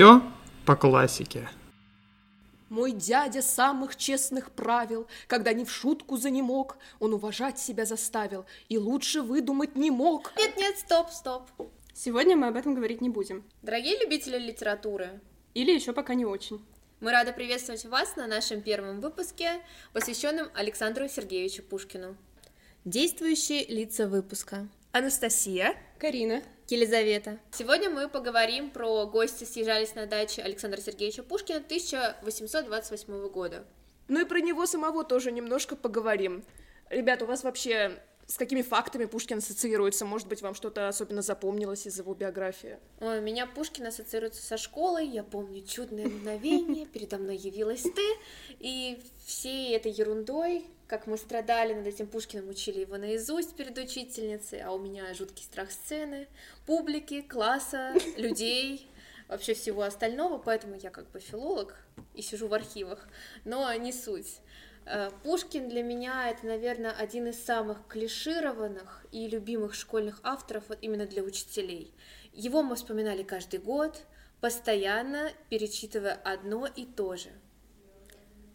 Все по классике. Мой дядя самых честных правил, когда не в шутку за не мог, он уважать себя заставил и лучше выдумать не мог. Нет, нет, стоп, стоп. Сегодня мы об этом говорить не будем. Дорогие любители литературы, Или еще пока не очень. мы рады приветствовать вас на нашем первом выпуске, посвященном Александру Сергеевичу Пушкину. Действующие лица выпуска. Анастасия. Карина. Елизавета. Сегодня мы поговорим про гости съезжались на даче Александра Сергеевича Пушкина 1828 года. Ну и про него самого тоже немножко поговорим. Ребята, у вас вообще с какими фактами Пушкин ассоциируется? Может быть, вам что-то особенно запомнилось из его биографии? Ой, у меня Пушкин ассоциируется со школой, я помню чудное мгновение, передо мной явилась ты, и всей этой ерундой, как мы страдали над этим Пушкиным, учили его наизусть перед учительницей, а у меня жуткий страх сцены, публики, класса, людей, вообще всего остального, поэтому я как бы филолог и сижу в архивах, но не суть. Э, Пушкин для меня это, наверное, один из самых клишированных и любимых школьных авторов вот именно для учителей. Его мы вспоминали каждый год, постоянно перечитывая одно и то же.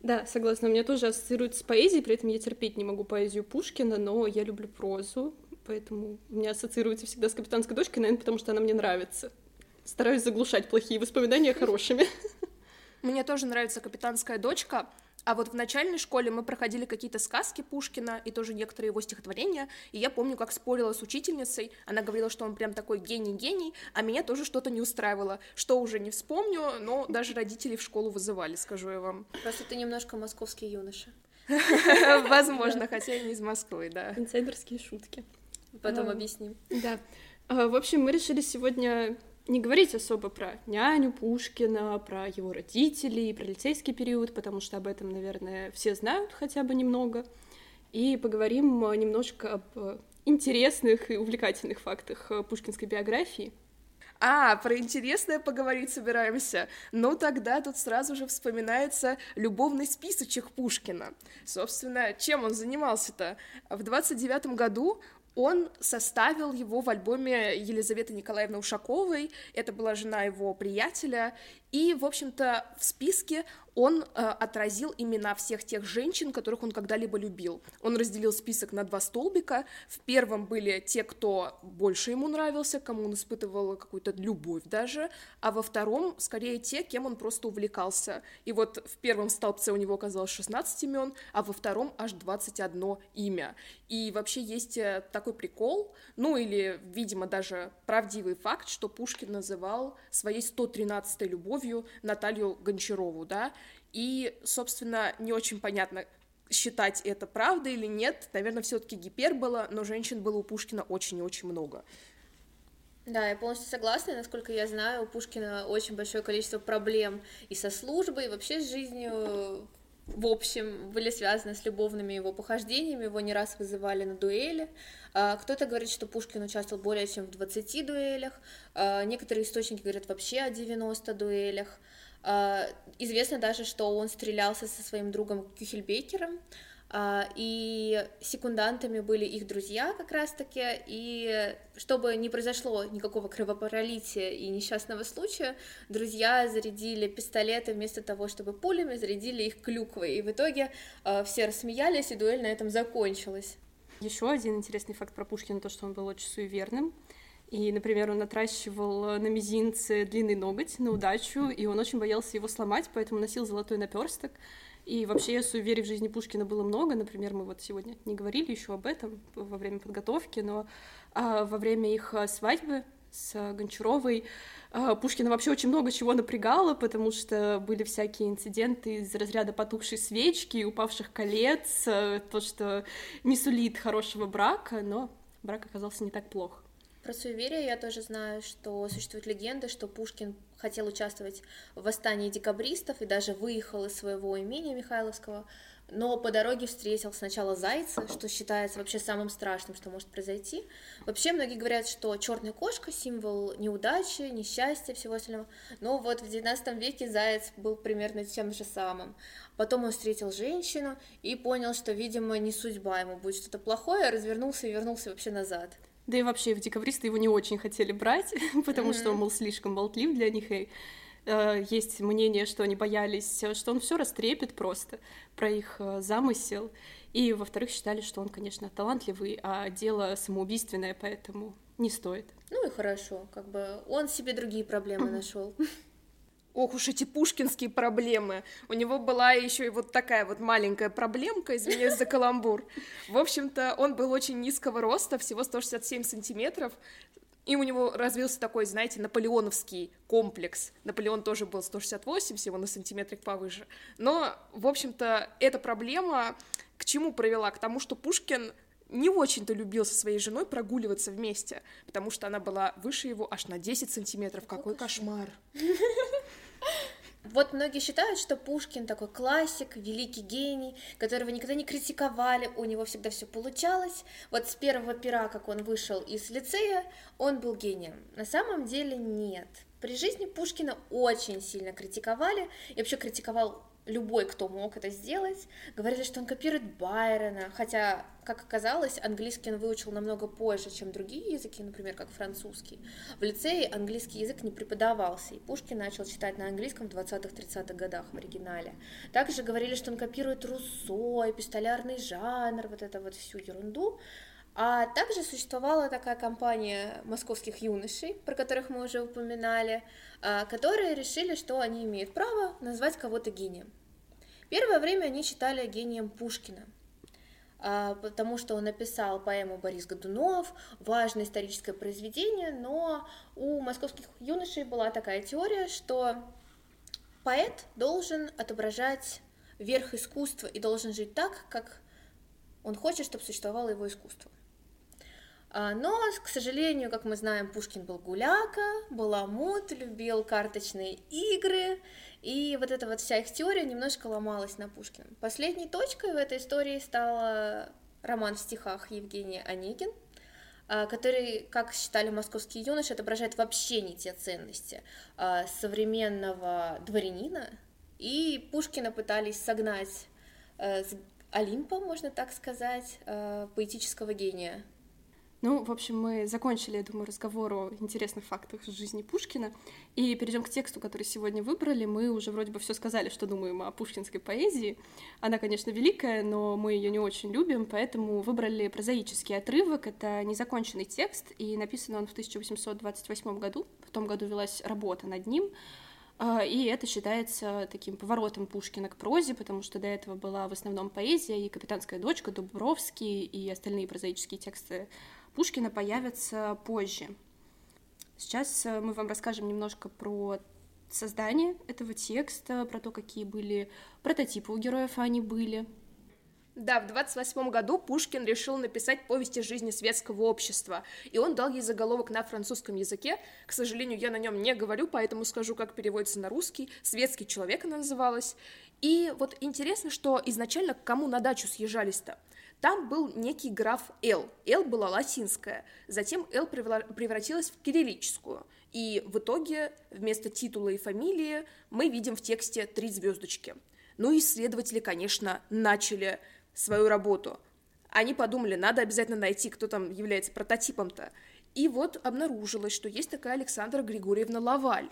Да, согласна, у меня тоже ассоциируется с поэзией, при этом я терпеть не могу поэзию Пушкина, но я люблю прозу, поэтому у меня ассоциируется всегда с «Капитанской дочкой», наверное, потому что она мне нравится. Стараюсь заглушать плохие воспоминания хорошими. Мне тоже нравится «Капитанская дочка», а вот в начальной школе мы проходили какие-то сказки Пушкина и тоже некоторые его стихотворения, и я помню, как спорила с учительницей, она говорила, что он прям такой гений-гений, а меня тоже что-то не устраивало, что уже не вспомню, но даже родители в школу вызывали, скажу я вам. Просто ты немножко московский юноша. Возможно, хотя и не из Москвы, да. Инсайдерские шутки. Потом объясним. Да. А, В общем, мы решили сегодня не говорить особо про няню Пушкина, про его родителей, про лицейский период, потому что об этом, наверное, все знают хотя бы немного. И поговорим немножко об интересных и увлекательных фактах пушкинской биографии. А, про интересное поговорить собираемся. Ну, тогда тут сразу же вспоминается любовный списочек Пушкина. Собственно, чем он занимался-то? В 29 году он составил его в альбоме Елизаветы Николаевны Ушаковой. Это была жена его приятеля. И, в общем-то, в списке он э, отразил имена всех тех женщин, которых он когда-либо любил. Он разделил список на два столбика. В первом были те, кто больше ему нравился, кому он испытывал какую-то любовь даже, а во втором, скорее, те, кем он просто увлекался. И вот в первом столбце у него оказалось 16 имен, а во втором аж 21 имя. И вообще есть э, такой прикол, ну или, видимо, даже правдивый факт, что Пушкин называл своей 113-й любовью Наталью Гончарову, да, и, собственно, не очень понятно, считать это правдой или нет. Наверное, все-таки гипербола, но женщин было у Пушкина очень и очень много. Да, я полностью согласна. Насколько я знаю, у Пушкина очень большое количество проблем и со службой, и вообще с жизнью в общем, были связаны с любовными его похождениями, его не раз вызывали на дуэли. А, Кто-то говорит, что Пушкин участвовал более чем в 20 дуэлях, А, некоторые источники говорят вообще о 90 дуэлях. А, Известно даже, что он стрелялся со своим другом Кюхельбекером, и секундантами были их друзья как раз-таки, и чтобы не произошло никакого кровопролития и несчастного случая, друзья зарядили пистолеты вместо того, чтобы пулями, зарядили их клюквой, и в итоге а, все рассмеялись, и дуэль на этом закончилась. Еще один интересный факт про Пушкина, то, что он был очень суеверным. И, например, он отращивал на мизинце длинный ноготь на удачу, и он очень боялся его сломать, поэтому носил золотой наперсток. И вообще суеверий в жизни Пушкина было много. Например, мы вот сегодня не говорили еще об этом во время подготовки, но а, во время их а, свадьбы с Гончаровой а, Пушкина вообще очень много чего напрягало, потому что были всякие инциденты из разряда потухшей свечки, упавших колец, а, то, что не сулит хорошего брака, но брак оказался не так плох. Про суеверие я тоже знаю, что существует легенда, что Пушкин хотел участвовать в восстании декабристов и даже выехал из своего имения Михайловского, но по дороге встретил сначала зайца, что считается вообще самым страшным, что может произойти. Вообще многие говорят, что черная кошка символ неудачи, несчастья, всего остального. Но вот в XIX веке заяц был примерно тем же самым. Потом он встретил женщину и понял, что, видимо, не судьба ему будет что-то плохое, развернулся и вернулся вообще назад. Да и вообще в декабристы его не очень хотели брать, потому что он был слишком болтлив для них, и Э, есть мнение, что они боялись, что он все растрепет просто про их э, замысел. И, во-вторых, считали, что он, конечно, талантливый, а дело самоубийственное, поэтому не стоит. Ну и хорошо, как бы он себе другие проблемы нашел. Ох уж эти пушкинские проблемы. У него была еще и вот такая вот маленькая проблемка, извиняюсь за каламбур. В общем-то, он был очень низкого роста, всего 167 сантиметров, и у него развился такой, знаете, наполеоновский комплекс. Наполеон тоже был 168, всего на сантиметрик повыше. Но, в общем-то, эта проблема к чему привела? К тому, что Пушкин не очень-то любил со своей женой прогуливаться вместе, потому что она была выше его аж на 10 сантиметров. Какой, Какой кошмар! Вот многие считают, что Пушкин такой классик, великий гений, которого никогда не критиковали, у него всегда все получалось. Вот с первого пера, как он вышел из лицея, он был гением. На самом деле нет. При жизни Пушкина очень сильно критиковали, и вообще критиковал любой, кто мог это сделать. Говорили, что он копирует Байрона, хотя, как оказалось, английский он выучил намного позже, чем другие языки, например, как французский. В лицее английский язык не преподавался, и Пушкин начал читать на английском в 20-30-х годах в оригинале. Также говорили, что он копирует Руссо, эпистолярный жанр, вот это вот всю ерунду. А также существовала такая компания московских юношей, про которых мы уже упоминали, а, которые решили, что они имеют право назвать кого-то гением. Первое время они считали гением Пушкина, а, потому что он написал поэму «Борис Годунов», важное историческое произведение, но у московских юношей была такая теория, что поэт должен отображать верх искусства и должен жить так, как он хочет, чтобы существовало его искусство. А, но, к сожалению, как мы знаем, Пушкин был гуляка, баламут, любил карточные игры, и вот эта вот вся их теория немножко ломалась на Пушкина. Последней точкой в этой истории стал роман в стихах Евгения Онегин, а, который, как считали московские юноши, отображает вообще не те ценности а, современного дворянина, и Пушкина пытались согнать э, с Олимпа, можно так сказать, э, поэтического гения ну, в общем, мы закончили, я думаю, разговор о интересных фактах жизни Пушкина, и перейдем к тексту, который сегодня выбрали. Мы уже вроде бы все сказали, что думаем о пушкинской поэзии. Она, конечно, великая, но мы ее не очень любим, поэтому выбрали прозаический отрывок. Это незаконченный текст, и написан он в 1828 году. В том году велась работа над ним. А, и это считается таким поворотом Пушкина к прозе, потому что до этого была в основном поэзия, и «Капитанская дочка», «Дубровский» и остальные прозаические тексты Пушкина появятся позже. Сейчас э, мы вам расскажем немножко про создание этого текста, про то, какие были прототипы у героев, а они были. Да, в 28 году Пушкин решил написать повести жизни светского общества, и он дал ей заголовок на французском языке. К сожалению, я на нем не говорю, поэтому скажу, как переводится на русский. «Светский человек» она называлась. И вот интересно, что изначально к кому на дачу съезжались-то? Там был некий граф Л. Л была латинская, затем Л превратилась в кириллическую, и в итоге вместо титула и фамилии мы видим в тексте три звездочки. Ну и исследователи, конечно, начали свою работу. Они подумали, надо обязательно найти, кто там является прототипом-то. И вот обнаружилось, что есть такая Александра Григорьевна Лаваль.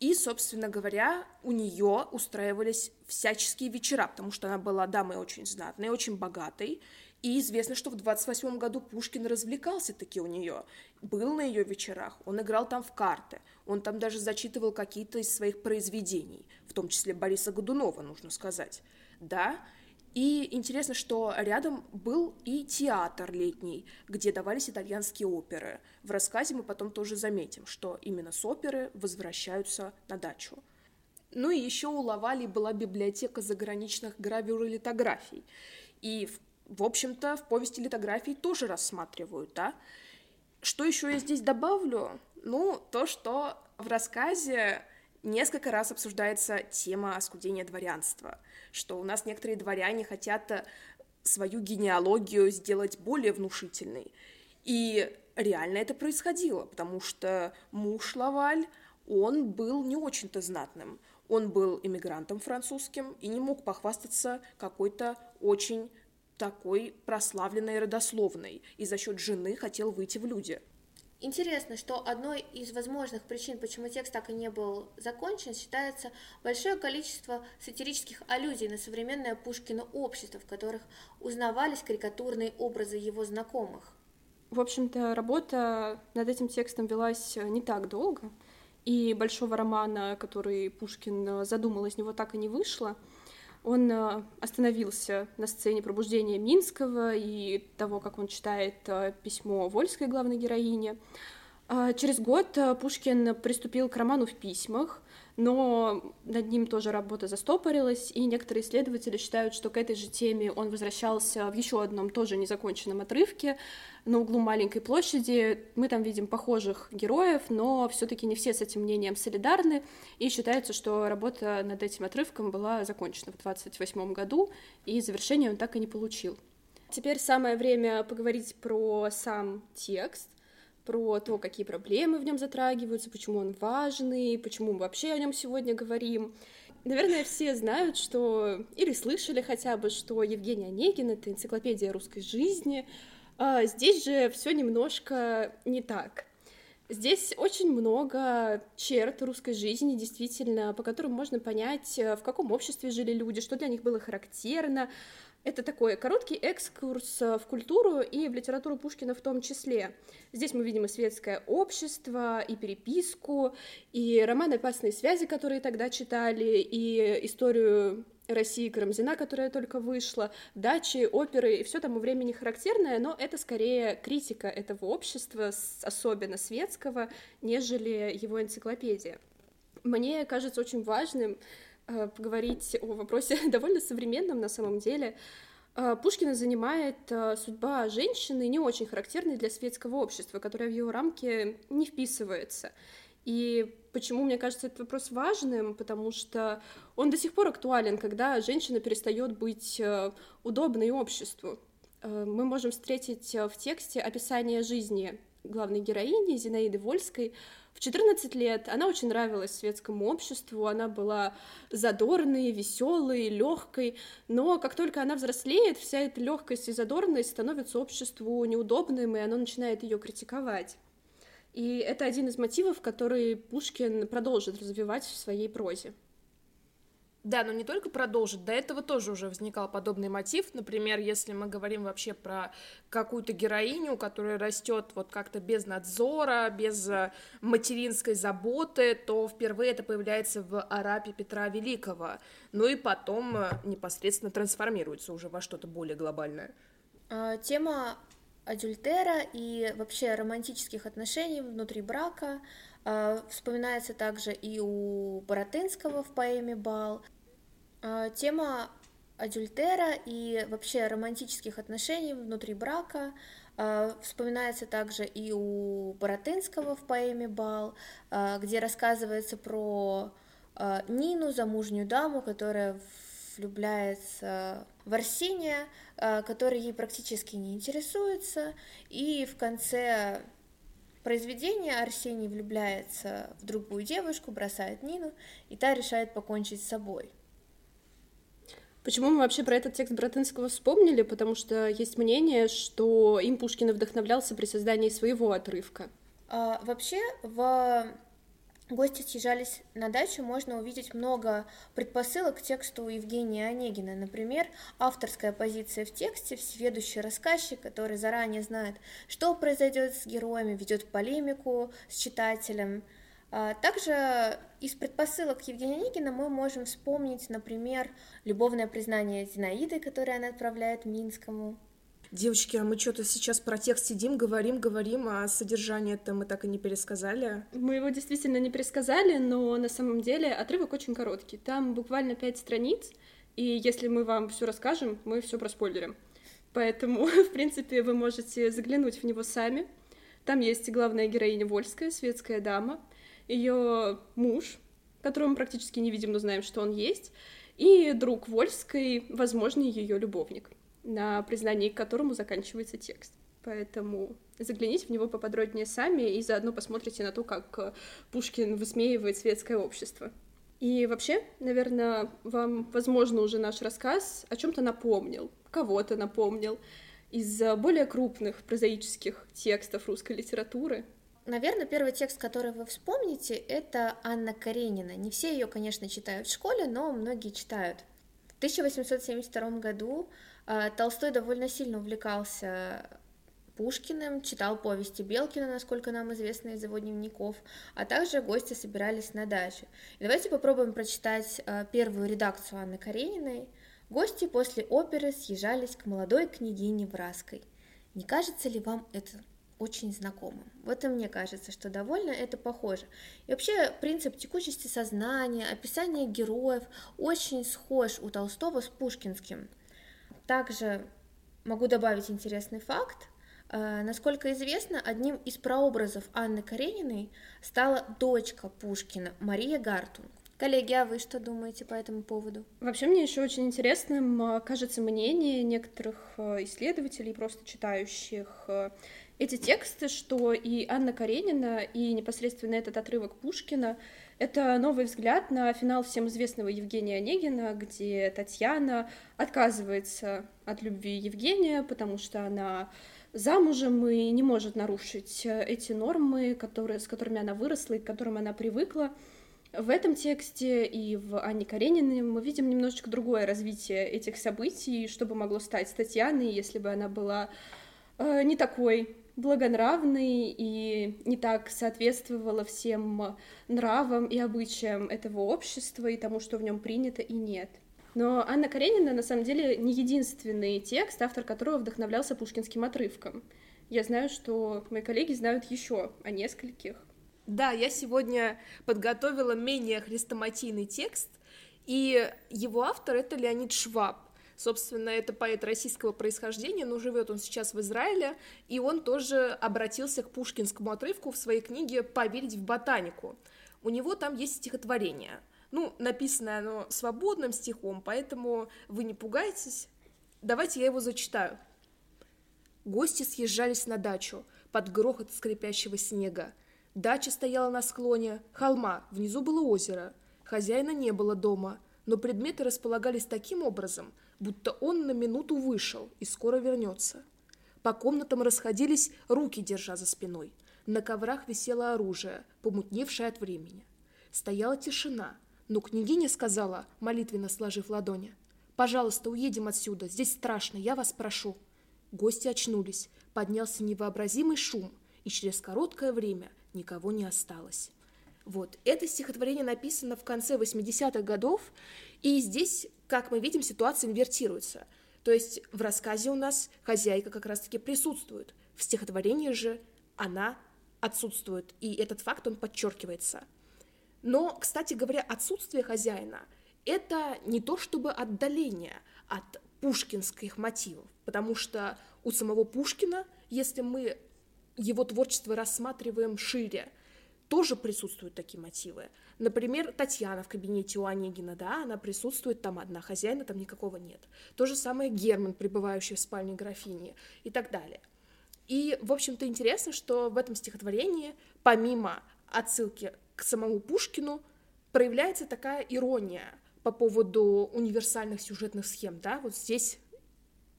И, собственно говоря, у нее устраивались всяческие вечера, потому что она была дамой очень знатной, очень богатой. И известно, что в 28 году Пушкин развлекался таки у нее, был на ее вечерах, он играл там в карты, он там даже зачитывал какие-то из своих произведений, в том числе Бориса Годунова, нужно сказать. Да, и интересно, что рядом был и театр летний, где давались итальянские оперы. В рассказе мы потом тоже заметим, что именно с оперы возвращаются на дачу. Ну и еще у Лавали была библиотека заграничных гравюр и литографий. И, в общем-то, в повести литографий тоже рассматривают, да? Что еще я здесь добавлю? Ну, то, что в рассказе несколько раз обсуждается тема оскудения дворянства, что у нас некоторые дворяне хотят э, свою генеалогию сделать более внушительной. И реально это происходило, потому что муж Лаваль, он был не очень-то знатным. Он был иммигрантом французским и не мог похвастаться какой-то очень такой прославленной родословной, и за счет жены хотел выйти в люди. Интересно, что одной из возможных причин, почему текст так и не был закончен, считается большое количество сатирических аллюзий на современное Пушкина общество, в которых узнавались карикатурные образы его знакомых. В общем-то, работа над этим текстом велась не так долго, и большого романа, который Пушкин задумал, из него так и не вышло. Он остановился на сцене пробуждения Минского и того, как он читает письмо Вольской главной героине. А, через год Пушкин приступил к роману в письмах, но над ним тоже работа застопорилась, и некоторые исследователи считают, что к этой же теме он возвращался в еще одном тоже незаконченном отрывке на углу маленькой площади. Мы там видим похожих героев, но все-таки не все с этим мнением солидарны, и считается, что работа над этим отрывком была закончена в 28 году, и завершение он так и не получил. Теперь самое время поговорить про сам текст про то, какие проблемы в нем затрагиваются, почему он важный, почему мы вообще о нем сегодня говорим. Наверное, все знают, что или слышали хотя бы, что Евгений Онегин — это энциклопедия русской жизни. А здесь же все немножко не так. Здесь очень много черт русской жизни, действительно, по которым можно понять, в каком обществе жили люди, что для них было характерно, это такой короткий экскурс э, в культуру и в литературу Пушкина в том числе. Здесь мы видим и светское общество, и переписку, и роман «Опасные связи», которые тогда читали, и историю России Карамзина, которая только вышла, дачи, оперы, и все тому времени характерное, но это скорее критика этого общества, особенно светского, нежели его энциклопедия. Мне кажется очень важным поговорить о вопросе довольно современном на самом деле. Э, Пушкина занимает э, судьба женщины, не очень характерной для светского общества, которая в его рамки не вписывается. И почему мне кажется этот вопрос важным? Потому что он до сих пор актуален, когда женщина перестает быть удобной обществу. Мы можем встретить в тексте описание жизни главной героини Зинаиды Вольской, в 14 лет она очень нравилась светскому обществу, она была задорной, веселой, легкой, но как только она взрослеет, вся эта легкость и задорность становится обществу неудобным, и оно начинает ее критиковать. И это один из мотивов, который Пушкин продолжит развивать в своей прозе. Да, но не только продолжит, до этого тоже уже возникал подобный мотив. Например, если мы говорим вообще про какую-то героиню, которая растет вот как-то без надзора, без э, материнской заботы, то впервые это появляется в Арапе Петра Великого. Ну и потом э, непосредственно трансформируется уже во что-то более глобальное. А, тема адюльтера и вообще романтических отношений внутри брака вспоминается также и у Боротынского в поэме «Бал». А, тема адюльтера и вообще романтических отношений внутри брака а, вспоминается также и у Боротынского в поэме «Бал», где рассказывается про Нину, замужнюю даму, которая влюбляется в Арсения, который ей практически не интересуется, и в конце произведения Арсений влюбляется в другую девушку, бросает Нину, и та решает покончить с собой. Почему мы вообще про этот текст Братынского вспомнили? Потому что есть мнение, что им Пушкин вдохновлялся при создании своего отрывка. А, вообще, в гости съезжались на дачу, можно увидеть много предпосылок к тексту Евгения Онегина. Например, авторская позиция в тексте, всеведущий рассказчик, который заранее знает, что произойдет с героями, ведет полемику с читателем. А, также из предпосылок Евгения Онегина мы можем вспомнить, например, любовное признание Зинаиды, которое она отправляет Минскому, Девочки, а мы что-то сейчас про текст сидим, говорим, говорим, а содержание это мы так и не пересказали. Мы его действительно не пересказали, но на самом деле отрывок очень короткий. Там буквально пять страниц, и если мы вам все расскажем, мы все проспойлерим. Поэтому, в принципе, вы можете заглянуть в него сами. Там есть главная героиня Вольская, светская дама, ее муж, которого мы практически не видим, но знаем, что он есть, и друг Вольской, возможно, ее любовник на признании к которому заканчивается текст. Поэтому загляните в него поподробнее сами и заодно посмотрите на то, как э, Пушкин высмеивает светское общество. И вообще, наверное, вам, возможно, уже наш рассказ о чем-то напомнил, кого-то напомнил из более крупных прозаических текстов русской литературы. Наверное, первый текст, который вы вспомните, это Анна Каренина. Не все ее, конечно, читают в школе, но многие читают. В 1872 году э, Толстой довольно сильно увлекался Пушкиным, читал повести Белкина, насколько нам известно из его дневников, а также гости собирались на даче. И давайте попробуем прочитать э, первую редакцию Анны Карениной. Гости после оперы съезжались к молодой княгине Враской. Не кажется ли вам это очень знакомым. Вот и мне кажется, что довольно это похоже. И вообще принцип текучести сознания, описание героев очень схож у Толстого с Пушкинским. Также могу добавить интересный факт. Э, насколько известно, одним из прообразов Анны Карениной стала дочка Пушкина Мария Гартун. Коллеги, а вы что думаете по этому поводу? Вообще мне еще очень интересным э, кажется мнение некоторых э, исследователей, просто читающих эти тексты, что и Анна Каренина, и непосредственно этот отрывок Пушкина — это новый взгляд на финал всем известного Евгения Онегина, где Татьяна отказывается от любви Евгения, потому что она замужем и не может нарушить эти нормы, которые, с которыми она выросла и к которым она привыкла. В этом тексте и в Анне Карениной мы видим немножечко другое развитие этих событий, что бы могло стать с Татьяной, если бы она была э, не такой благонравный и не так соответствовала всем нравам и обычаям этого общества и тому, что в нем принято и нет. Но Анна Каренина на самом деле не единственный текст, автор которого вдохновлялся пушкинским отрывком. Я знаю, что мои коллеги знают еще о нескольких. Да, я сегодня подготовила менее хрестоматийный текст, и его автор — это Леонид Шваб. Собственно, это поэт российского происхождения, но живет он сейчас в Израиле, и он тоже обратился к пушкинскому отрывку в своей книге «Поверить в ботанику». У него там есть стихотворение. Ну, написанное оно свободным стихом, поэтому вы не пугайтесь. Давайте я его зачитаю. Гости съезжались на дачу под грохот скрипящего снега. Дача стояла на склоне холма, внизу было озеро. Хозяина не было дома, но предметы располагались таким образом, будто он на минуту вышел и скоро вернется. По комнатам расходились, руки держа за спиной. На коврах висело оружие, помутневшее от времени. Стояла тишина, но княгиня сказала, молитвенно сложив ладони, «Пожалуйста, уедем отсюда, здесь страшно, я вас прошу». Гости очнулись, поднялся невообразимый шум, и через короткое время никого не осталось. Вот, это стихотворение написано в конце 80-х годов, и здесь, как мы видим, ситуация инвертируется. То есть в рассказе у нас хозяйка как раз-таки присутствует, в стихотворении же она отсутствует, и этот факт, он подчеркивается. Но, кстати говоря, отсутствие хозяина – это не то чтобы отдаление от пушкинских мотивов, потому что у самого Пушкина, если мы его творчество рассматриваем шире, тоже присутствуют такие мотивы. Например, Татьяна в кабинете у Онегина, да, она присутствует, там одна хозяина, там никакого нет. То же самое Герман, пребывающий в спальне графини и так далее. И, в общем-то, интересно, что в этом стихотворении, помимо отсылки к самому Пушкину, проявляется такая ирония по поводу универсальных сюжетных схем, да, вот здесь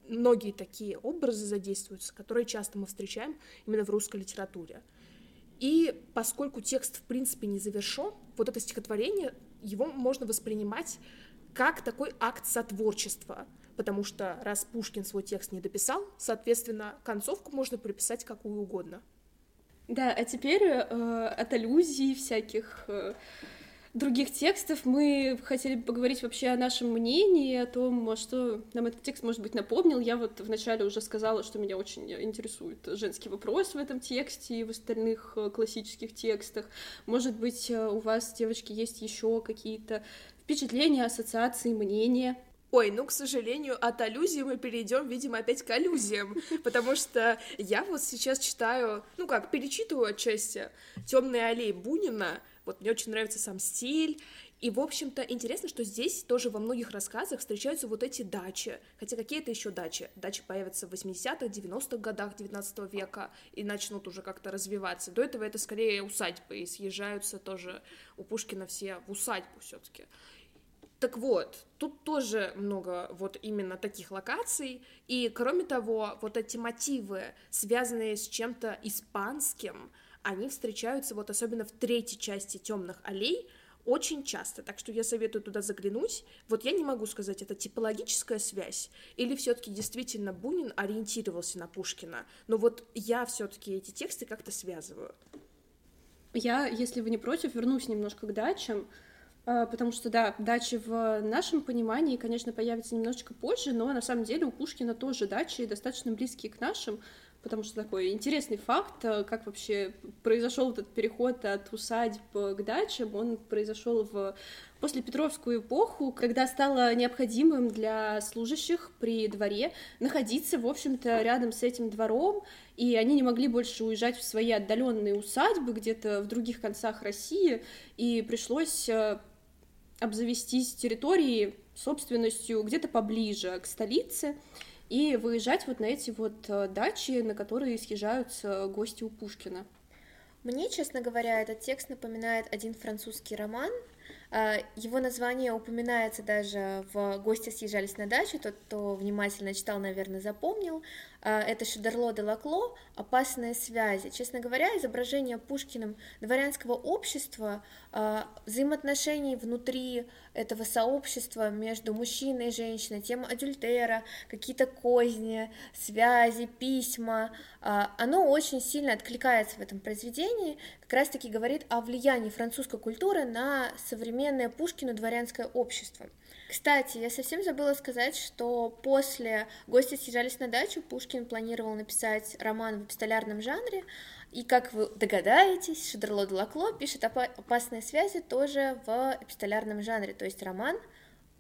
многие такие образы задействуются, которые часто мы встречаем именно в русской литературе. И поскольку текст, в принципе, не завершен, вот это стихотворение, его можно воспринимать как такой акт сотворчества, потому что раз Пушкин свой текст не дописал, соответственно, концовку можно приписать какую угодно. Да, а теперь э, от аллюзий всяких э, других текстов мы хотели поговорить вообще о нашем мнении, о том, что нам этот текст, может быть, напомнил. Я вот вначале уже сказала, что меня очень интересует женский вопрос в этом тексте и в остальных э, классических текстах. Может быть, э, у вас, девочки, есть еще какие-то впечатления, ассоциации, мнения? Ой, ну, к сожалению, от аллюзии мы перейдем, видимо, опять к аллюзиям, потому что я вот сейчас читаю, ну как, перечитываю отчасти «Темные аллеи Бунина», вот мне очень нравится сам стиль. И, в общем-то, интересно, что здесь тоже во многих рассказах встречаются вот эти дачи. Хотя какие это еще дачи? Дачи появятся в 80-х, 90-х годах 19 века и начнут уже как-то развиваться. До этого это скорее усадьбы, и съезжаются тоже у Пушкина все в усадьбу все таки так вот, тут тоже много вот именно таких локаций, и кроме того, вот эти мотивы, связанные с чем-то испанским, они встречаются вот особенно в третьей части темных аллей, очень часто, так что я советую туда заглянуть. Вот я не могу сказать, это типологическая связь или все-таки действительно Бунин ориентировался на Пушкина, но вот я все-таки эти тексты как-то связываю. Я, если вы не против, вернусь немножко к дачам, а, потому что, да, дачи в нашем понимании, конечно, появятся немножечко позже, но на самом деле у Пушкина тоже дачи достаточно близкие к нашим, потому что такой интересный факт, э, как вообще произошел этот переход от усадьб к дачам, он произошел в после Петровскую эпоху, когда стало необходимым для служащих при дворе находиться, в общем-то, рядом с этим двором, и они не могли больше уезжать в свои отдаленные усадьбы где-то в других концах России, и пришлось э, обзавестись территорией собственностью где-то поближе к столице, и выезжать вот на эти вот э, дачи, на которые съезжаются гости у Пушкина. Мне, честно говоря, этот текст напоминает один французский роман, а, его название упоминается даже в «Гости съезжались на дачу», тот, кто внимательно читал, наверное, запомнил. А, это Шедерло де Лакло «Опасные связи». Честно говоря, изображение Пушкиным дворянского общества, а, взаимоотношений внутри этого сообщества между мужчиной и женщиной, тема адюльтера, какие-то козни, связи, письма, оно очень сильно откликается в этом произведении, как раз-таки говорит о влиянии французской культуры на современное Пушкину дворянское общество. Кстати, я совсем забыла сказать, что после «Гости съезжались на дачу» Пушкин планировал написать роман в эпистолярном жанре, и, как вы догадаетесь, Шедерло де Лакло пишет «Опасные связи» тоже в эпистолярном жанре, то есть роман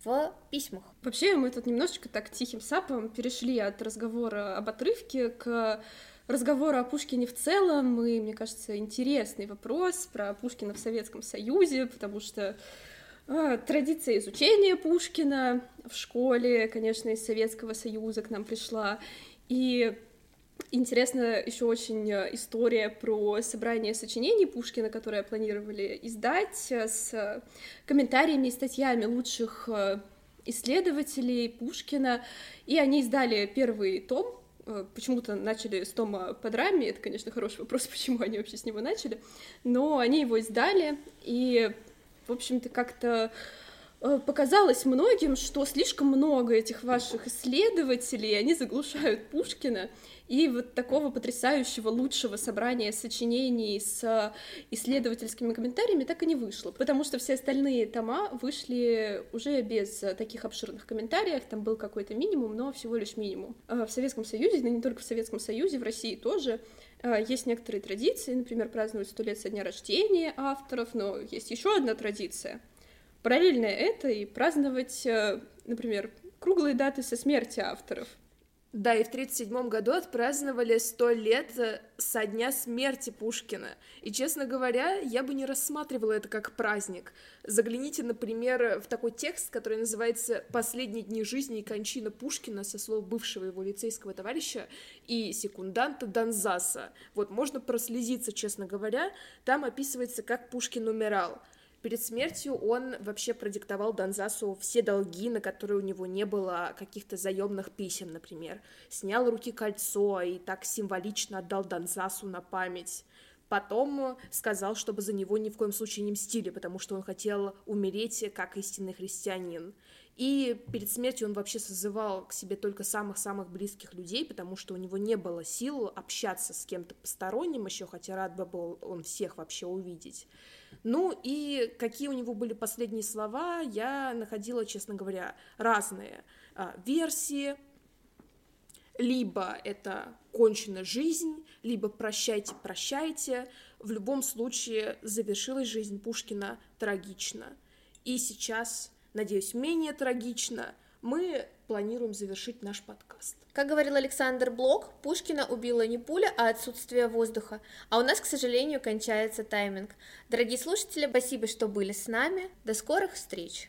в письмах. Вообще, мы тут немножечко так тихим сапом перешли от разговора об отрывке к разговору о Пушкине в целом, и, мне кажется, интересный вопрос про Пушкина в Советском Союзе, потому что традиция изучения Пушкина в школе, конечно, из Советского Союза к нам пришла, и Интересна еще очень история про собрание сочинений Пушкина, которое планировали издать с комментариями и статьями лучших э, исследователей Пушкина, и они издали первый том Э, почему-то начали с Тома по драме, это, конечно, хороший вопрос, почему они вообще с него начали, но они его издали, и, в общем-то, как-то показалось многим, что слишком много этих ваших исследователей, они заглушают Пушкина, и вот такого потрясающего лучшего собрания сочинений с исследовательскими комментариями так и не вышло, потому что все остальные тома вышли уже без таких обширных комментариев, там был какой-то минимум, но всего лишь минимум. В Советском Союзе, да не только в Советском Союзе, в России тоже есть некоторые традиции, например, праздновать сто лет со дня рождения авторов, но есть еще одна традиция. Параллельно это и праздновать, э, например, круглые даты со смерти авторов. Да, и в 1937 году отпраздновали сто лет э, со дня смерти Пушкина. И, честно говоря, я бы не рассматривала это как праздник. Загляните, например, в такой текст, который называется «Последние дни жизни и кончина Пушкина» со слов бывшего его лицейского товарища и секунданта Донзаса. Вот, можно прослезиться, честно говоря. Там описывается, как Пушкин умирал. Перед смертью он вообще продиктовал Донзасу все долги, на которые у него не было каких-то заемных писем, например. Снял руки кольцо и так символично отдал Донзасу на память. Потом сказал, чтобы за него ни в коем случае не мстили, потому что он хотел умереть как истинный христианин. И перед смертью он вообще созывал к себе только самых-самых близких людей, потому что у него не было сил общаться с кем-то посторонним еще, хотя рад бы был он всех вообще увидеть. Ну и какие у него были последние слова, я находила, честно говоря, разные а, версии. Либо это кончена жизнь, либо прощайте, прощайте. В любом случае завершилась жизнь Пушкина трагично. И сейчас, надеюсь, менее трагично, мы планируем завершить наш подкаст. Как говорил Александр Блок, Пушкина убила не пуля, а отсутствие воздуха. А у нас, к сожалению, кончается тайминг. Дорогие слушатели, спасибо, что были с нами. До скорых встреч!